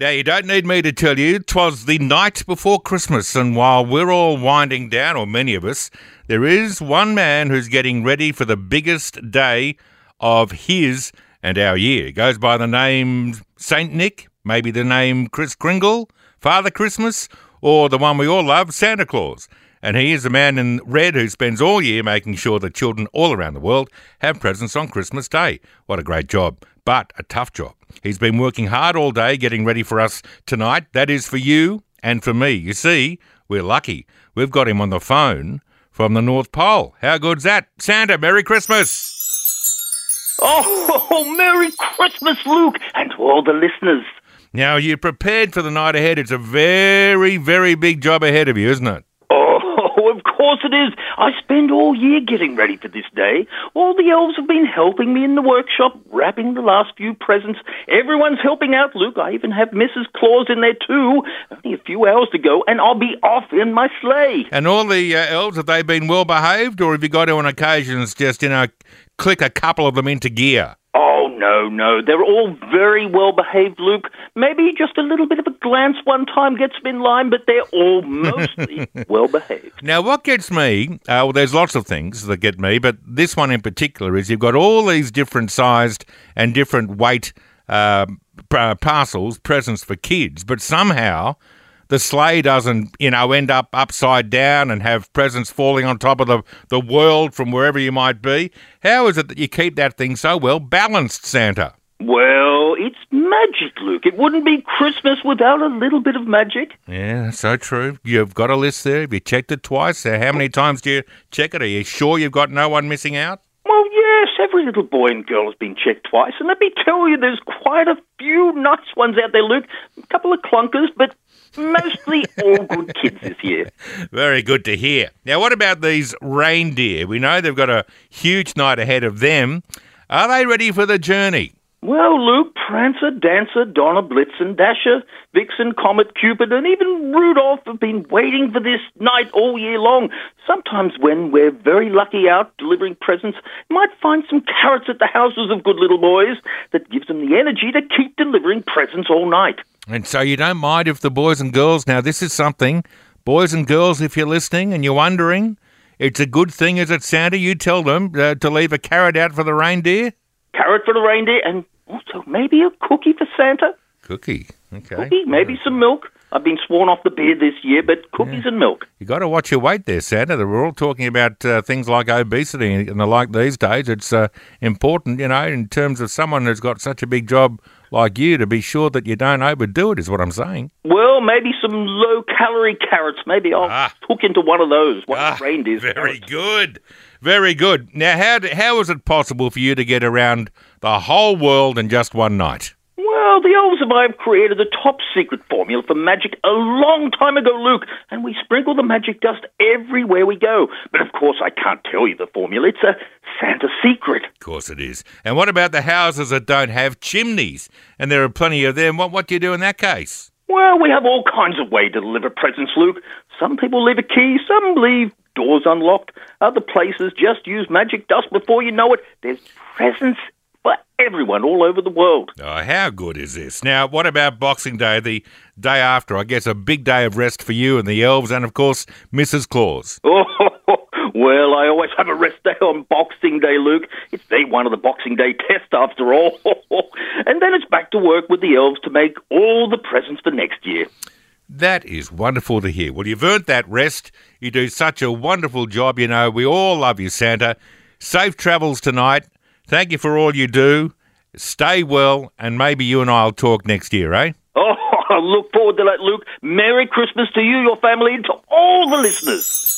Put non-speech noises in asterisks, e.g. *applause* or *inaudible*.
Now, you don't need me to tell you, 'twas the night before Christmas, and while we're all winding down, or many of us, there is one man who's getting ready for the biggest day of his and our year. He goes by the name Saint Nick, maybe the name Kris Kringle, Father Christmas, or the one we all love, Santa Claus. And he is a man in red who spends all year making sure that children all around the world have presents on Christmas Day. What a great job, but a tough job. He's been working hard all day getting ready for us tonight. That is for you and for me. You see, we're lucky. We've got him on the phone from the North Pole. How good's that? Santa, Merry Christmas! Oh, *laughs* Merry Christmas, Luke, and to all the listeners. Now, you're prepared for the night ahead. It's a very, very big job ahead of you, isn't it? It is. I spend all year getting ready for this day. All the elves have been helping me in the workshop, wrapping the last few presents. Everyone's helping out, Luke. I even have Mrs. Claus in there too. Only a few hours to go, and I'll be off in my sleigh. And all the uh, elves, have they been well behaved, or have you got to on occasions just, you know, click a couple of them into gear? No, no. They're all very well behaved, Luke. Maybe just a little bit of a glance one time gets them in line, but they're all mostly *laughs* well behaved. Now, what gets me, uh, well, there's lots of things that get me, but this one in particular is you've got all these different sized and different weight uh, p- parcels, presents for kids, but somehow the sleigh doesn't, you know, end up upside down and have presents falling on top of the, the world from wherever you might be. How is it that you keep that thing so well balanced, Santa? Well, it's magic, Luke. It wouldn't be Christmas without a little bit of magic. Yeah, that's so true. You've got a list there. Have you checked it twice? Uh, how many times do you check it? Are you sure you've got no one missing out? Well, yes, every little boy and girl has been checked twice, and let me tell you, there's quite a few nice ones out there, Luke. A couple of clunkers, but mostly all good kids this year. Very good to hear. Now, what about these reindeer? We know they've got a huge night ahead of them. Are they ready for the journey? Well, Luke, Prancer, Dancer, Donner, Blitzen, Dasher, Vixen, Comet, Cupid, and even Rudolph have been waiting for this night all year long. Sometimes when we're very lucky out delivering presents, might find some carrots at the houses of good little boys that gives them the energy to keep delivering presents all night. And so you don't mind if the boys and girls, now this is something, boys and girls, if you're listening and you're wondering, it's a good thing, is it, Santa? You tell them uh, to leave a carrot out for the reindeer? Carrot for the reindeer, and also maybe a cookie for Santa. Cookie. Okay. Cookie, maybe some milk. I've been sworn off the beer this year, but cookies and milk. You got to watch your weight there, Santa. We're all talking about uh, things like obesity and the like these days. It's uh, important, you know, in terms of someone who's got such a big job like you, to be sure that you don't overdo it. Is what I'm saying. Well, maybe some low calorie carrots. Maybe I'll Ah. hook into one of those. One Ah, of reindeer's very carrots. good, very good. Now, how how is it possible for you to get around the whole world in just one night? Well, the elves and I have created a top secret formula for magic a long time ago, Luke, and we sprinkle the magic dust everywhere we go. But of course, I can't tell you the formula. It's a Santa secret. Of course it is. And what about the houses that don't have chimneys? And there are plenty of them. What what do you do in that case? Well, we have all kinds of ways to deliver presents, Luke. Some people leave a key, some leave doors unlocked. Other places just use magic dust before you know it. There's presents for everyone all over the world. Oh, how good is this? Now, what about Boxing Day, the day after? I guess a big day of rest for you and the elves, and of course, Mrs. Claus. Oh, *laughs* well, I always have a rest day on Boxing Day, Luke. It's day one of the Boxing Day test, after all. *laughs* and then it's back to work with the elves to make all the presents for next year. That is wonderful to hear. Well, you've earned that rest. You do such a wonderful job. You know, we all love you, Santa. Safe travels tonight. Thank you for all you do. Stay well, and maybe you and I will talk next year, eh? *laughs* Oh, I look forward to that, Luke. Merry Christmas to you, your family, and to all the listeners.